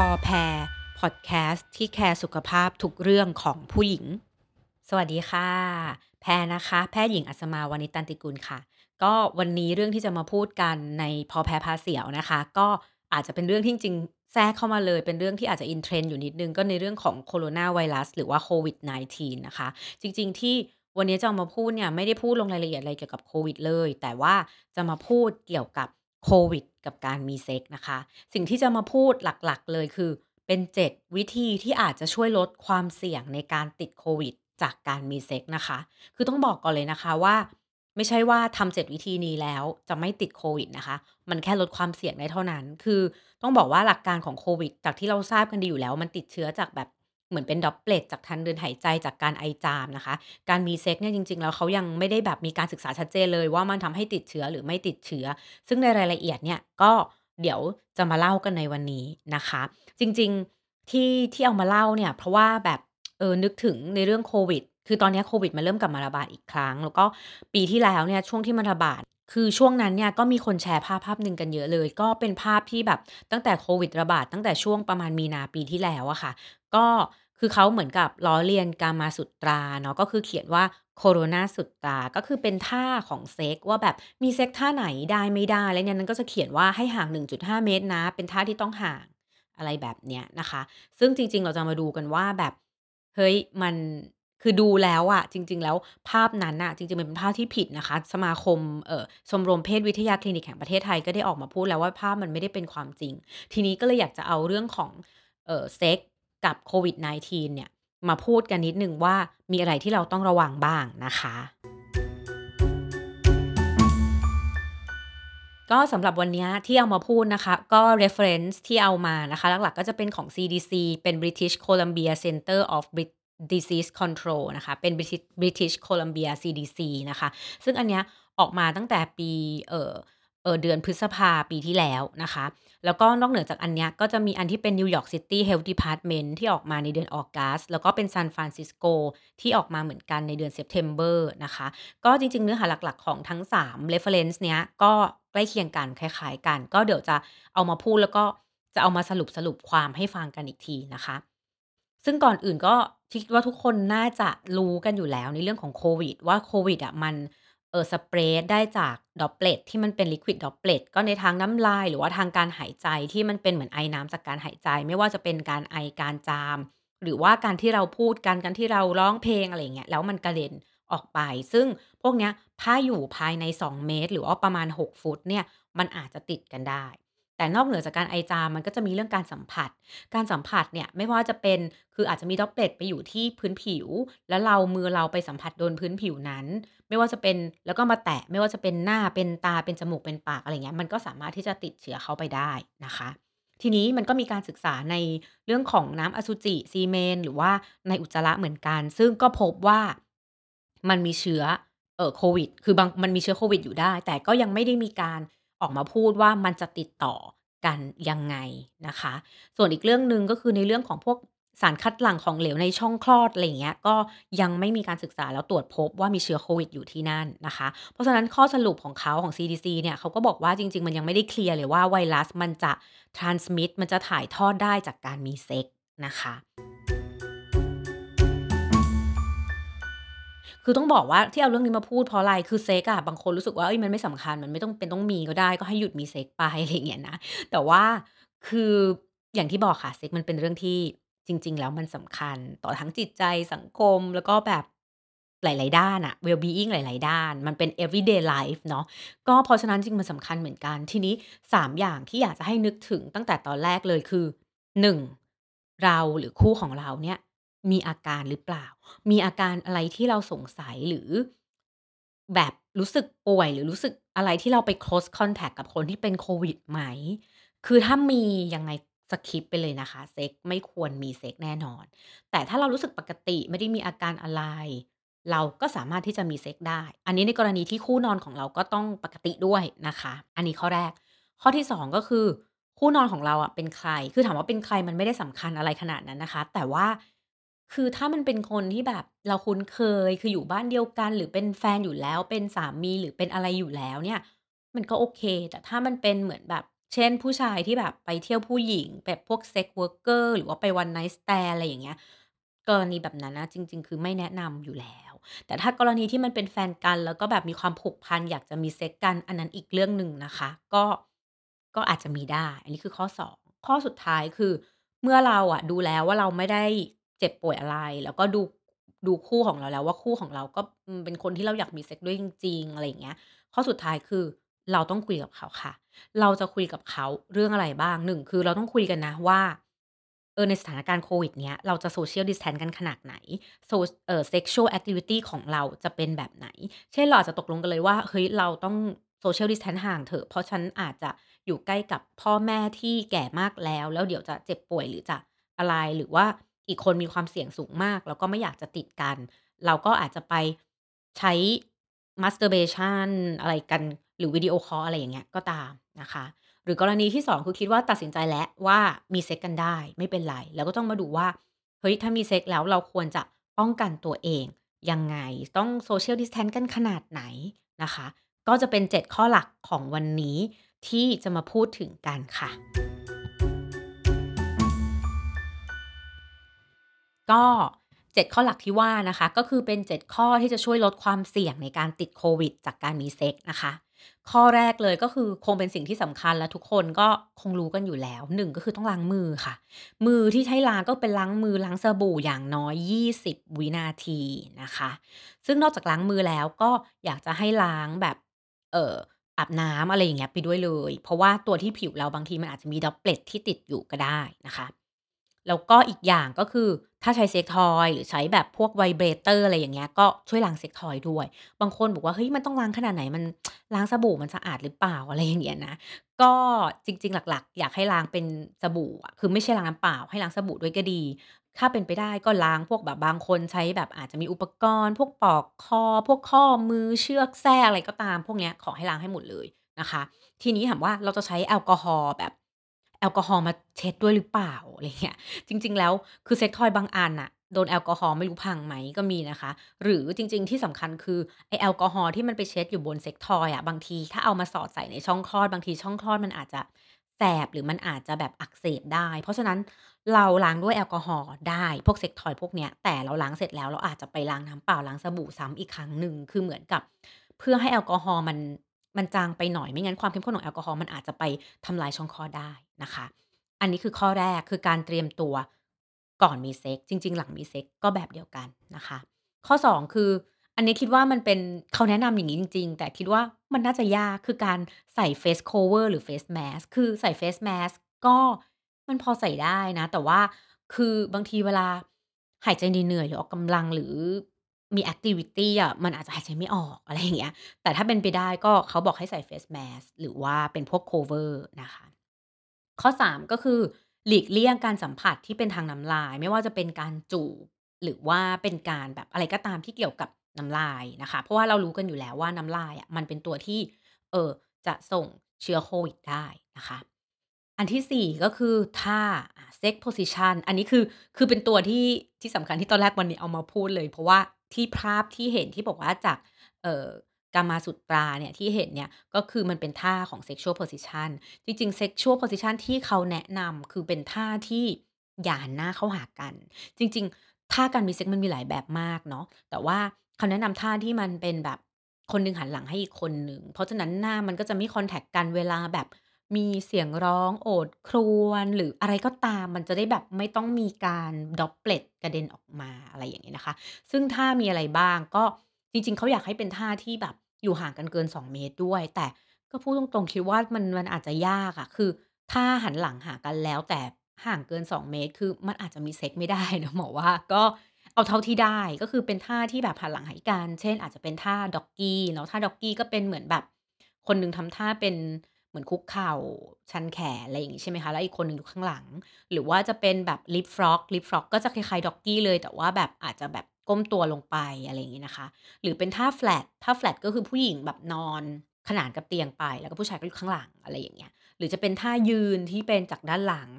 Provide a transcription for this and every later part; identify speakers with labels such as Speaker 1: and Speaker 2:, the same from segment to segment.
Speaker 1: พอแพรพอดแคสต์ที่แคร์สุขภาพทุกเรื่องของผู้หญิง สวัสดีค่ะ แพรนะคะ แพทย์หญิงอัศมาวานิตันติกุลค่ะ ก็วันนี้เรื่องที่จะมาพูดกันในพอแพรพาเสียวนะคะ ก็อาจจะเป็นเรื่องที่จริงแทรกเข้ามาเลยเป็นเรื่องที่อาจจะ in trend อยู่นิดนึง ก็ในเรื่องของโคโรนาไวรัสหรือว่าโควิด -19 นะคะ จริง ๆ ที่วันนี้จะมาพูดเนี่ยไม่ได้พูดลงรายละเอียดอะไรเกี่ยวกับโควิดเลย แต่ว่าจะมาพูดเกี่ยวกับ โควิด กับการมีเซ็กซ์นะคะ สิ่งที่จะมาพูดหลักๆ เลยคือเป็น 7 วิธีที่อาจจะช่วยลดความเสี่ยงในการติดโควิด จากการมีเซ็กซ์นะคะ คือต้องบอกก่อนเลยนะคะว่าไม่ใช่ว่าทำ7วิธีนี้แล้วจะไม่ติดโควิดนะคะ มันแค่ลดความเสี่ยงได้เท่านั้น คือต้องบอกว่าหลักการของโควิด จากที่เราทราบกันดีอยู่แล้ว มันติดเชื้อจากแบบ เหมือนเป็น droplet จากทางเดินหายใจจากการไอจามนะคะ การมีเซ็กซ์เนี่ยจริง ๆ แล้วเขายังไม่ได้แบบมีการศึกษาชัดเจนเลยว่ามันทำให้ติดเชื้อหรือไม่ติดเชื้อ ซึ่งในรายละเอียดเนี่ยก็เดี๋ยวจะมาเล่ากันในวันนี้นะคะ จริงๆที่ที่เอามาเล่าเนี่ยเพราะว่าแบบเออนึกถึงในเรื่องโควิดคือตอนนี้โควิดมันเริ่มกลับมาระบาดอีกครั้ง แล้วก็ปีที่แล้วเนี่ยช่วงที่มันระบาด คือช่วงนั้นเนี่ยก็มีคนแชร์ภาพภาพหนึ่งกันเยอะเลย ก็เป็นภาพที่แบบตั้งแต่โควิดระบาดตั้งแต่ช่วงประมาณมีนาปีที่แล้วอะค่ะ ก็คือเขาเหมือนกับล้อเลียนกามาสุตราเนาะก็คือเขียนว่าโคโรนาสุตรา ก็คือเป็นท่าของเซ็กว่าแบบมีเซ็กท่าไหนได้ไม่ได้ แล้วเนี่ยนั้นก็จะเขียนว่าให้ห่าง 1.5 เมตรนะ เป็นท่าที่ต้องห่างอะไรแบบเนี้ยนะคะ ซึ่งจริง ๆ เราจะมาดูกันว่าแบบเฮ้ยมัน คือดูแล้วอะจริง ๆ แล้วภาพนั้นน่ะจริงๆมันเป็นภาพที่ผิดนะคะ สมาคมเอ่อชมรมเพศวิทยาคลินิกแห่งประเทศไทยก็ได้ออกมาพูดแล้วว่าภาพมันไม่ได้เป็นความจริง ทีนี้ก็เลยอยากจะเอาเรื่องของเอ่อเซ็กกับโควิด -19 เนี่ยมาพูดกันนิดหนึ่งว่ามีอะไรที่เราต้องระวังบ้างนะคะ ก็สำหรับวันนี้ที่เอามาพูดนะคะ ก็ reference ที่เอามานะคะ หลักๆก็จะเป็นของ CDC เป็น British Columbia Center of Disease Control นะคะ เป็น British British Columbia CDC นะคะ ซึ่งอันเนี้ยออกมาตั้งแต่ปีเอ่อเออเดือนพฤษภาปีที่แล้วนะคะ แล้วก็นอกเหนือจากอันเนี้ยก็จะมีอันที่เป็น New York City Health Department ที่ออกมาในเดือน August แล้วก็เป็น San Francisco ที่ออกมาเหมือนกันในเดือน September นะคะ ก็จริง ๆ เนื้อหาหลัก ๆ ของทั้ง 3 reference เนี้ยก็ใกล้เคียงกันคล้าย ๆ กัน ก็เดี๋ยวจะเอามาพูดแล้วก็จะเอามาสรุปสรุปความให้ฟังกันอีกทีนะคะ ซึ่งก่อนอื่นก็คิดว่าทุกคนน่าจะรู้กันอยู่แล้วในเรื่องของโควิด ว่าโควิดอะมันเออ spread ได้จาก droplet ที่มันเป็น liquid droplet ก็ในทางน้ำลาย หรือว่าทางการหายใจที่มันเป็นเหมือนไอน้ำจากการหายใจ ไม่ว่าจะเป็นการไอการจาม หรือว่าการที่เราพูดกันการที่เราร้องเพลงอะไรเงี้ยแล้วมันกระเด็นออกไป ซึ่งพวกเนี้ยถ้าอยู่ภายใน 2 เมตร หรือว่าประมาณ 6 ฟุตเนี่ยมันอาจจะติดกันได้ แต่นอกเหนือจากการไอจามมันก็จะมีเรื่องการสัมผัส การสัมผัสเนี่ยไม่ว่าจะเป็นคืออาจจะมี droplet ไปอยู่ที่พื้นผิว แล้วเรามือเราไปสัมผัสโดนพื้นผิวนั้น ไม่ว่าจะเป็นแล้วก็มาแตะไม่ว่าจะเป็นหน้าเป็นตาเป็นจมูกเป็นปากอะไรเงี้ยมันก็สามารถที่จะติดเชื้อเข้าไปได้นะคะ ทีนี้มันก็มีการศึกษาในเรื่องของน้ำอสุจิซีเมน หรือว่าในอุจจาระเหมือนกัน ซึ่งก็พบว่ามันมีเชื้อเอ่อโควิด คือบางมันมีเชื้อโควิดอยู่ได้ แต่ก็ยังไม่ได้มีการ ออกมาพูดว่ามันจะติดต่อกันยังไงนะคะ ส่วนอีกเรื่องหนึ่งก็คือในเรื่องของพวกสารคัดหลั่งของเหลวในช่องคลอดอะไรเงี้ยก็ยังไม่มีการศึกษาแล้วตรวจพบว่ามีเชื้อโควิดอยู่ที่นั่นนะคะ เพราะฉะนั้นข้อสรุปของเขาของ CDC เนี่ยเขาก็บอกว่าจริง ๆ มันยังไม่ได้เคลียร์เลยว่าไวรัสมันจะ transmit มันจะถ่ายทอดได้จากการมีเซ็กซ์นะคะ คือต้องบอกว่าที่เอาเรื่องนี้มาพูดเพราะอะไร คือเซ็กซ์อะบางคนรู้สึกว่าเฮ้ยมันไม่สำคัญมันไม่ต้องเป็นต้องมีก็ได้ก็ให้หยุดมีเซ็กซ์ไปอะไรอย่างเงี้ยนะ แต่ว่าคืออย่างที่บอกค่ะเซ็กซ์มันเป็นเรื่องที่จริง ๆ แล้วมันสำคัญต่อทั้งจิตใจสังคมแล้วก็แบบหลาย ๆ ด้านอะ well-being หลาย ๆ ด้าน มันเป็น everyday life เนาะ ก็เพราะฉะนั้นจริงมันสำคัญเหมือนกัน ทีนี้ 3 อย่างที่อยากจะให้นึกถึงตั้งแต่ตอนแรกเลยคือ 1 เราหรือคู่ของเราเนี่ย มีอาการหรือเปล่า มีอาการอะไรที่เราสงสัยหรือ แบบรู้สึกป่วยหรือรู้สึกอะไรที่เราไป close contact กับคนที่เป็นโควิดไหม คือถ้ามียังไงสคิปไปเลยนะคะ เซ็กไม่ควรมีเซ็กแน่นอน แต่ถ้าเรารู้สึกปกติไม่ได้มีอาการอะไร เราก็สามารถที่จะมีเซ็กได้ อันนี้ในกรณีที่คู่นอนของเราก็ต้องปกติด้วยนะคะ อันนี้ข้อแรก ข้อที่ 2 ก็คือ คู่นอนของเราอะเป็นใคร คือถามว่าเป็นใครมันไม่ได้สำคัญอะไรขนาดนั้นนะคะ แต่ว่า คือถ้ามันเป็นคนที่แบบเราคุ้นเคย คืออยู่บ้านเดียวกัน หรือเป็นแฟนอยู่แล้ว เป็นสามี หรือเป็นอะไรอยู่แล้วเนี่ย มันก็โอเค แต่ถ้ามันเป็นเหมือนแบบ เช่น ผู้ชายที่แบบไปเที่ยวผู้หญิง แบบพวก Sex Worker หรือว่าไป One Night Stand อะไรอย่างเงี้ย กรณีแบบนั้นนะ จริง ๆ คือไม่แนะนำอยู่แล้ว แต่ถ้ากรณีที่มันเป็นแฟนกัน แล้วก็แบบมีความผูกพัน อยากจะมีเซ็กซ์กัน อันนั้นอีกเรื่องหนึ่งนะคะ ก็ ก็อาจจะมีได้ อันนี้คือข้อ 2 ข้อสุดท้าย คือ เมื่อเราอะดูแล้วว่าเราไม่ได้ เจ็บป่วยอะไร แล้วก็ดูดูคู่ของเราแล้วว่าคู่ของเราก็เป็นคนที่เราอยากมีเซ็กส์ด้วยจริงๆอะไรอย่างเงี้ย ข้อสุดท้ายคือเราต้องคุยกับเขาค่ะ เราจะคุยกับเขาเรื่องอะไรบ้าง1คือเราต้องคุยกันนะว่าเออในสถานการณ์โควิดเนี้ยเราจะ Social Distance กันขนาดไหนโซเอ่อ Sexual Activity ของเราจะเป็นแบบไหน เช่นเราอาจจะตกลงกันเลยว่าเฮ้ยเราต้อง Social Distance ห่างเถอะ เพราะฉันอาจจะอยู่ใกล้กับพ่อแม่ที่แก่มากแล้ว แล้วเดี๋ยวจะเจ็บป่วยหรือจะอะไรหรือว่า อีกคนมีความเสี่ยงสูงมาก แล้วก็ไม่อยากจะติดกัน เราก็อาจจะไปใช้ Masturbation อะไรกันหรือวิดีโอคอลอะไรอย่างเงี้ยก็ตามนะคะ หรือกรณีที่ 2 คือคิดว่าตัดสินใจแล้วว่ามีเซ็กกันได้ไม่เป็นไรเราก็ต้องมาดูว่า เฮ้ย ถ้ามีเซ็กแล้วเราควรจะป้องกันตัวเอง ยังไงต้อง Social Distance กันขนาดไหนนะคะ ก็จะเป็น 7 ข้อหลักของวันนี้ที่จะมาพูดถึงกันค่ะ ก็ 7 ข้อหลักที่ว่านะคะ ก็คือเป็น 7 ข้อที่จะช่วยลดความเสี่ยงในการติดโควิด จากการมีเซ็กส์นะคะ ข้อแรกเลยก็คือคงเป็นสิ่งที่สำคัญและทุกคนก็คงรู้กันอยู่แล้ว1ก็คือต้องล้างมือค่ะ มือที่ใช้ล้างก็เป็นล้างมือล้างสบู่อย่างน้อย 20 วินาทีนะคะ ซึ่งนอกจากล้างมือแล้วก็อยากจะให้ล้างแบบเอ่ออาบน้ำอะไรอย่างเงี้ยไปด้วยเลย เพราะว่าตัวที่ผิวเราบางทีมันอาจจะมี Droplet ที่ติดอยู่ก็ได้นะคะ แล้วก็อีกอย่างก็คือถ้าใช้เซ็กทอยหรือใช้แบบพวก Vibrator อะไรอย่างเงี้ยก็ช่วยล้างเซ็กทอยด้วย บางคนบอกว่าเฮ้ยมันต้องล้างขนาดไหนมันล้างสบู่มันสะอาดหรือเปล่าอะไรอย่างเงี้ยนะก็จริง ๆ หลักๆ อยากให้ล้างเป็นสบู่อะคือไม่ใช่ล้างน้ำเปล่า ให้ล้างสบู่ด้วยก็ดี ถ้าเป็นไปได้ก็ล้างพวกแบบบางคนใช้แบบอาจจะมีอุปกรณ์ พวกปลอกคอ พวกข้อมือเชือกแส้อะไรก็ตาม พวกเนี้ยขอให้ล้างให้หมดเลยนะคะ ทีนี้ถามว่าเราจะใช้แอลกอฮอล์แบบ อลกอฮอล์มาเช็ดด้วยหรือเปล่าอะไรเงี้ยจริง ๆ แล้วคือเซ็กทอยบางอันน่ะโดนแอลกอฮอล์ไม่รู้พังไหมก็มีนะคะ หรือจริง ๆ ที่สำคัญคือไอแอลกอฮอล์ที่มันไปเช็ดอยู่บน sex toy อะบางทีถ้าเอามาสอดใส่ในช่องคลอดบางทีช่องคลอดมันอาจจะแสบหรือมันอาจจะแบบอักเสบได้ เพราะฉะนั้นเราล้างด้วยแอลกอฮอล์ได้พวก sex toy พวกเนี้ยแต่เราล้างเสร็จแล้วเราอาจจะไปล้างน้ำเปล่าล้างสบู่ซ้ำอีกครั้งหนึ่งคือเหมือนกับ เพื่อให้แอลกอฮอล์มันมันจางไปหน่อยไม่งั้นความเข้มข้นของแอลกอฮอล์มันอาจจะไปทำลายช่องคลอดได้ นะคะ อันนี้คือข้อแรกคือการเตรียมตัวก่อนมีเซ็กส์จริง ๆ หลังมีเซ็กส์ก็แบบเดียวกันนะคะ ข้อ 2 คือ อันนี้คิดว่ามันเป็นเขาแนะนำอย่างงี้จริง ๆ แต่คิดว่ามันน่าจะยากคือการใส่ Face Cover หรือ Face Mask คือใส่ Face Mask ก็มันพอใส่ได้นะ แต่ว่าคือบางทีเวลาหายใจเหนื่อยหรือออกกำลังหรือมี activity อะมันอาจจะหายใจไม่ออกอะไรอย่างเงี้ย แต่ถ้าเป็นไปได้ก็เขาบอกให้ใส่ Face Mask หรือว่าเป็นพวก cover นะคะ ข้อ 3 ก็คือ หลีกเลี่ยงการสัมผัสที่เป็นทางน้ำลาย ไม่ว่าจะเป็นการจูบหรือว่าเป็นการแบบอะไรก็ตามที่เกี่ยวกับน้ำลายนะคะ เพราะว่าเรารู้กันอยู่แล้วว่าน้ำลายอะมันเป็นตัวที่เออจะส่งเชื้อโควิดได้นะคะ อันที่ 4 ก็คือท่าอ่า Sex Position อันนี้คือคือเป็นตัวที่ที่สำคัญที่ตอนแรกวันนี้เอามาพูดเลย เพราะว่าที่ภาพที่เห็นที่บอกว่าจากเออ Kamasutra เนี่ยที่เห็นเนี่ยก็คือมันเป็นท่าของ Sexual Position จริงๆ Sexual Position ที่เขาแนะนำคือเป็นท่าที่อย่าหันหน้าเข้าหากัน จริง ๆ ท่าการมีเซ็กส์มันมีหลายแบบมากเนาะแต่ว่าเขาแนะนำท่าที่มันเป็นแบบคนหนึ่งหันหลังให้อีกคนหนึ่ง เพราะฉะนั้นหน้ามันก็จะไม่ contact กันเวลาแบบมีเสียงร้องโอดครวญหรืออะไรก็ตามมันจะได้แบบไม่ต้องมีการ Droplet กระเด็นออกมาอะไรอย่างงี้นะคะ ซึ่งท่ามีอะไรบ้างก็จริง ๆ เขาอยากให้เป็นท่าที่แบบ อยู่ห่างกันเกิน 2 เมตรด้วย แต่ก็พูดตรงๆ คิดว่ามัน มันอาจจะยากอะ คือถ้าหันหลังหากันแล้ว แต่ห่างเกิน 2 เมตร คือมันอาจจะมีเซ็กส์ไม่ได้เนะหมอว่า ก็เอาเท่าที่ได้ ก็คือเป็นท่าที่แบบหันหลังให้กัน เช่น อาจจะเป็นท่า Doggy เนาะ ท่า Doggy ก็เป็นเหมือนแบบ คนหนึ่งทำท่าเป็นเหมือนคุกเข่า ชันแขนอะไรอย่างงี้ใช่ไหมคะ แล้วอีกคนหนึ่งอยู่ข้างหลัง หรือว่าจะเป็นแบบ Leapfrog Leapfrog ก็จะคล้ายๆ Doggy เลย แต่ว่าแบบอาจจะแบบ ก้มตัวลงไปอะไรอย่างงี้นะคะ หรือเป็นท่า Flat ท่า Flat ก็คือผู้หญิงแบบนอนขนานกับเตียงไป แล้วก็ผู้ชายก็อยู่ข้างหลังอะไรอย่างเงี้ย หรือจะเป็นท่ายืนที่เป็นจากด้านหลัง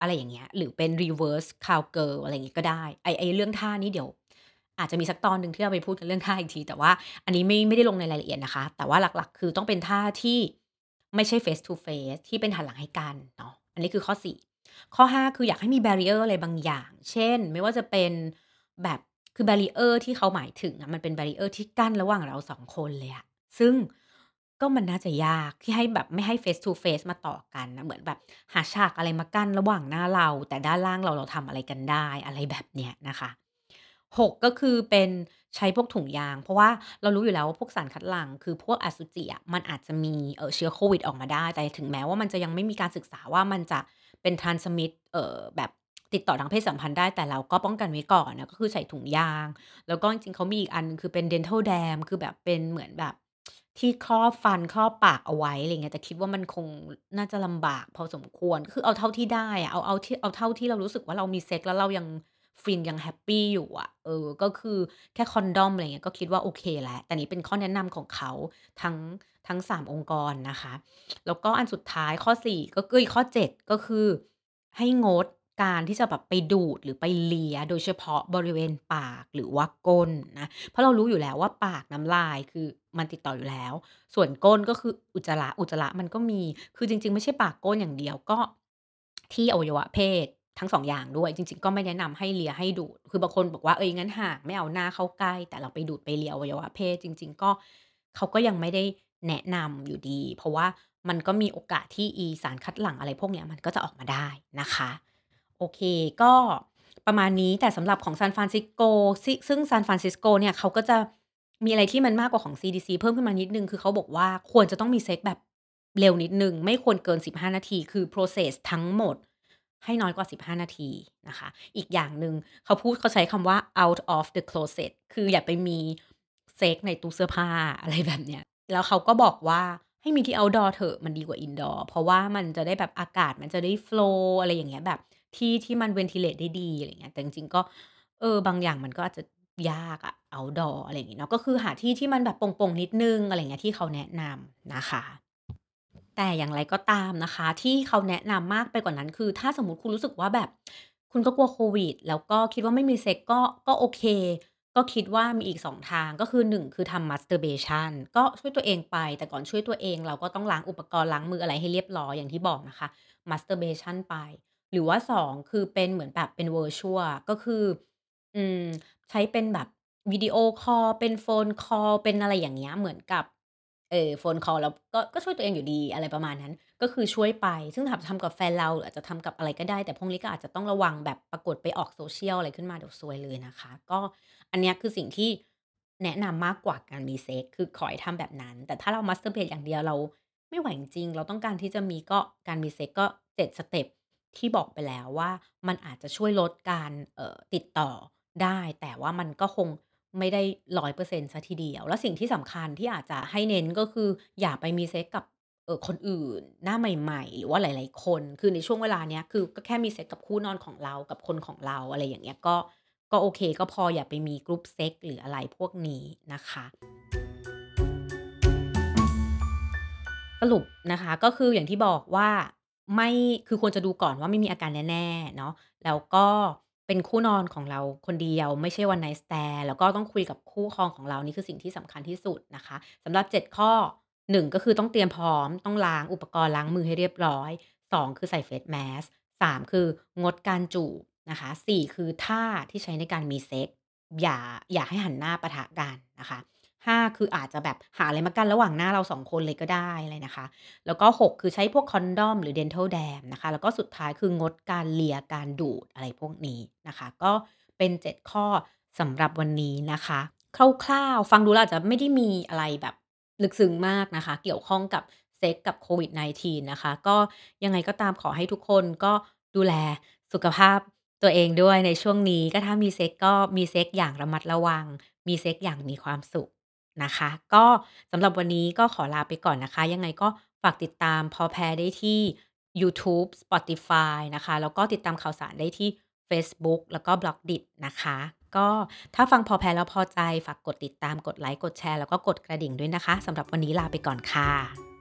Speaker 1: อะไรอย่างเงี้ย หรือเป็น Reverse Cowgirl อะไรอย่างงี้ก็ได้ ไอ้ไอ้เรื่องท่านี้เดี๋ยว อาจจะมีสักตอนหนึ่งที่เราไปพูดกันเรื่องท่าอีกที แต่ว่าอันนี้ไม่ไม่ได้ลงในรายละเอียดนะคะ แต่ว่าหลักๆ คือต้องเป็นท่าที่ไม่ใช่ face to face ที่เป็นหันหลังให้กันเนาะ อันนี้คือข้อ 4 ข้อ 5 คืออยากให้มี barrier อะไรบางอย่าง เช่น ไม่ว่าจะเป็นแบบ คือ barrier ที่เขาหมายถึงอะมันเป็น barrier ที่กั้นระหว่างเรา2คนเลยอะซึ่งก็มันน่าจะยากที่ให้แบบไม่ให้ face to face มาต่อกันนะเหมือนแบบหาฉากอะไรมากั้นระหว่างหน้าเรา แต่ด้านล่างเราเราทำอะไรกันได้อะไรแบบเนี้ยนะคะ 6 ก็คือเป็นใช้พวกถุงยาง เพราะว่าเรารู้อยู่แล้วว่าพวกสารคัดหลั่งคือพวกอสุจิอะมันอาจจะมีเอ่อเชื้อโควิดออกมาได้ แต่ถึงแม้ว่ามันจะยังไม่มีการศึกษาว่ามันจะเป็น transmit เอ่อแบบ ติดต่อทางเพศสัมพันธ์ได้แต่เราก็ป้องกันไว้ก่อนนะก็คือใส่ถุงยาง แล้วก็จริงๆเขามีอีกอันคือเป็น dental dam คือแบบเป็นเหมือนแบบที่ครอบฟันครอบปากเอาไว้อะไรเงี้ยแต่คิดว่ามันคงน่าจะลำบากพอสมควรคือเอาเท่าที่ได้อะเอาเอาที่เอาเท่าที่เรารู้สึกว่าเรามีเซ็กซ์แล้วเรายังฟินยัง happy อยู่อะเออ ก็คือแค่ condom อะไรเงี้ยก็คิดว่าโอเคแล้วแต่นี้เป็นข้อแนะนำของเขาทั้งทั้ง 3 องค์กรนะคะ แล้วก็อันสุดท้ายข้อ 4 ก็เอ้ยข้อ 7 ก็คือให้งด การที่จะแบบไปดูดหรือไปเลียโดยเฉพาะบริเวณปากหรือว่าก้นนะ เพราะเรารู้อยู่แล้วว่าปากน้ำลายคือมันติดต่ออยู่แล้ว ส่วนก้นก็คืออุจจาระอุจจาระมันก็มี คือจริง ๆ ไม่ใช่ปากก้นอย่างเดียวก็ที่อวัยวะเพศทั้งสองอย่างด้วย จริง ๆ ก็ไม่แนะนำให้เลียให้ดูด คือบางคนบอกว่าเฮ้ยงั้นห่างไม่เอาหน้าเข้าใกล้ แต่เราไปดูดไปเลียอวัยวะเพศ จริง ๆ ก็เขาก็ยังไม่ได้แนะนำอยู่ดี เพราะว่ามันก็มีโอกาสที่อีสารคัดหลั่งอะไรพวกนี้มันก็จะออกมาได้นะคะ โอเค ก็ประมาณนี้แต่สำหรับของซานฟรานซิสโกซึ่งซานฟรานซิสโกเนี่ยเขาก็จะมีอะไรที่มันมากกว่าของ CDC เพิ่มขึ้นมานิดนึง คือเขาบอกว่าควรจะต้องมีเซ็กซ์แบบเร็วนิดนึง ไม่ควรเกิน 15 นาที คือ process ทั้งหมดให้น้อยกว่า 15 นาทีนะคะ อีกอย่างหนึ่งเขาพูดเขาใช้คำว่า out of the closet คืออย่าไปมีเซ็กในตู้เสื้อผ้าอะไรแบบเนี้ย แล้วเขาก็บอกว่าให้มีที่ outdoor เถอะมันดีกว่า indoor เพราะว่ามันจะได้แบบอากาศมันจะได้ flow อะไรอย่างเงี้ยแบบ ที่ที่มัน ventilate ได้ดีอะไรเงี้ยแต่จริงๆก็ เออ บางอย่างมันก็อาจจะยากอะ outdoor อะไรอย่างงี้ยเนาะก็คือหาที่ที่มันแบบโปร่งๆนิดนึงอะไรเงี้ยที่เขาแนะนำนะคะ แต่อย่างไรก็ตามนะคะ ที่เขาแนะนำมากไปกว่านั้น คือ ถ้าสมมติคุณรู้สึกว่าแบบ คุณก็กลัวโควิด แล้วก็คิดว่าไม่มีเซ็กซ์ก็ก็โอเค ก็คิดว่ามีอีก2ทางก็คือ1คือทำ masturbation ก็ช่วยตัวเองไป แต่ก่อนช่วยตัวเองเราก็ต้องล้างอุปกรณ์ล้างมืออะไรให้เรียบร้อยอย่างที่บอกนะคะ masturbation ไป หรือว่า2คือเป็นเหมือนแบบเป็น virtual ก็คือ อืม ใช้เป็นแบบวิดีโอคอลเป็น phone call เป็นอะไรอย่างเงี้ยเหมือนกับเออ phone call แล้วก็ก็ช่วยตัวเองอยู่ดีอะไรประมาณนั้น ก็คือช่วยไป ซึ่งทำทำกับแฟนเราหรืออาจจะทำกับอะไรก็ได้ แต่พวกนี้ก็อาจจะต้องระวังแบบปรากฏไปออก social อะไรขึ้นมาเดี๋ยวซวยเลยนะคะ ก็อันเนี้ยคือสิ่งที่แนะนำมากกว่าการมีเซ็กคือขอให้ทำแบบนั้น แต่ถ้าเรา masturbate อย่างเดียวเราไม่ไหวจริง เราต้องการที่จะมีก็การมีเซ็กซ์ก็7สเต็ป ที่บอกไปแล้วว่า มันอาจจะช่วยลดการเอ่อติดต่อได้ แต่ว่ามันก็คงไม่ได้100%เปอร์เซ็นต์เสียทีเดียว แล้วสิ่งที่สำคัญที่อาจจะให้เน้นก็คือ อย่าไปมีเซ็กกับเออคนอื่นหน้าใหม่ ๆ หรือว่าหลาย ๆ คน คือในช่วงเวลาเนี้ยคือก็แค่มีเซ็กกับคู่นอนของเรากับคนของเราอะไรอย่างเงี้ยก็ก็โอเค ก็พออย่าไปมี group sex หรืออะไรพวกนี้นะคะสรุปนะคะก็คืออย่างที่บอกว่า ไม่ คือควรจะดูก่อนว่าไม่มีอาการแน่ ๆ เนาะ แล้วก็เป็นคู่นอนของเราคนเดียว ไม่ใช่ one night stand แล้วก็ต้องคุยกับคู่ครองของเรา นี่คือสิ่งที่สำคัญที่สุดนะคะ สำหรับ 7 ข้อ 1 ก็คือต้องเตรียมพร้อม ต้องล้างอุปกรณ์ล้างมือให้เรียบร้อย 2 คือใส่ face mask 3คืองดการจูบนะคะ 4 คือท่าที่ใช้ในการมีเซ็กส์อย่า อย่าให้หันหน้าปะทะกันนะคะ 5 คืออาจจะแบบหาอะไรมากั้นระหว่างหน้าเรา2คนเลยก็ได้อะไรนะคะ แล้วก็ 6 คือใช้พวกคอนดอมหรือ dental dam นะคะ แล้วก็สุดท้ายคืองดการเลียการดูดอะไรพวกนี้นะคะ ก็เป็น 7 ข้อสำหรับวันนี้นะคะ คร่าวๆ ฟังดูแล้วอาจจะไม่ได้มีอะไรแบบลึกซึ้งมากนะคะ เกี่ยวข้องกับเซ็กซ์กับโควิด -19 นะคะ ก็ยังไงก็ตามขอให้ทุกคนก็ดูแลสุขภาพตัวเองด้วยในช่วงนี้ก็ถ้ามีเซ็กซ์ก็มีเซ็กซ์อย่างระมัดระวัง มีเซ็กซ์อย่างมีความสุข นะคะ ก็สำหรับวันนี้ก็ขอลาไปก่อนนะคะ ยังไงก็ฝากติดตามพอแพรได้ที่ยูทูบ Spotify นะคะ แล้วก็ติดตามข่าวสารได้ที่เฟซบุ๊กแล้วก็ Blockdit นะคะ ก็ถ้าฟังพอแพรแล้วพอใจ ฝากกดติดตามกดไลค์กดแชร์แล้วก็กดกระดิ่งด้วยนะคะสำหรับวันนี้ลาไปก่อนค่ะ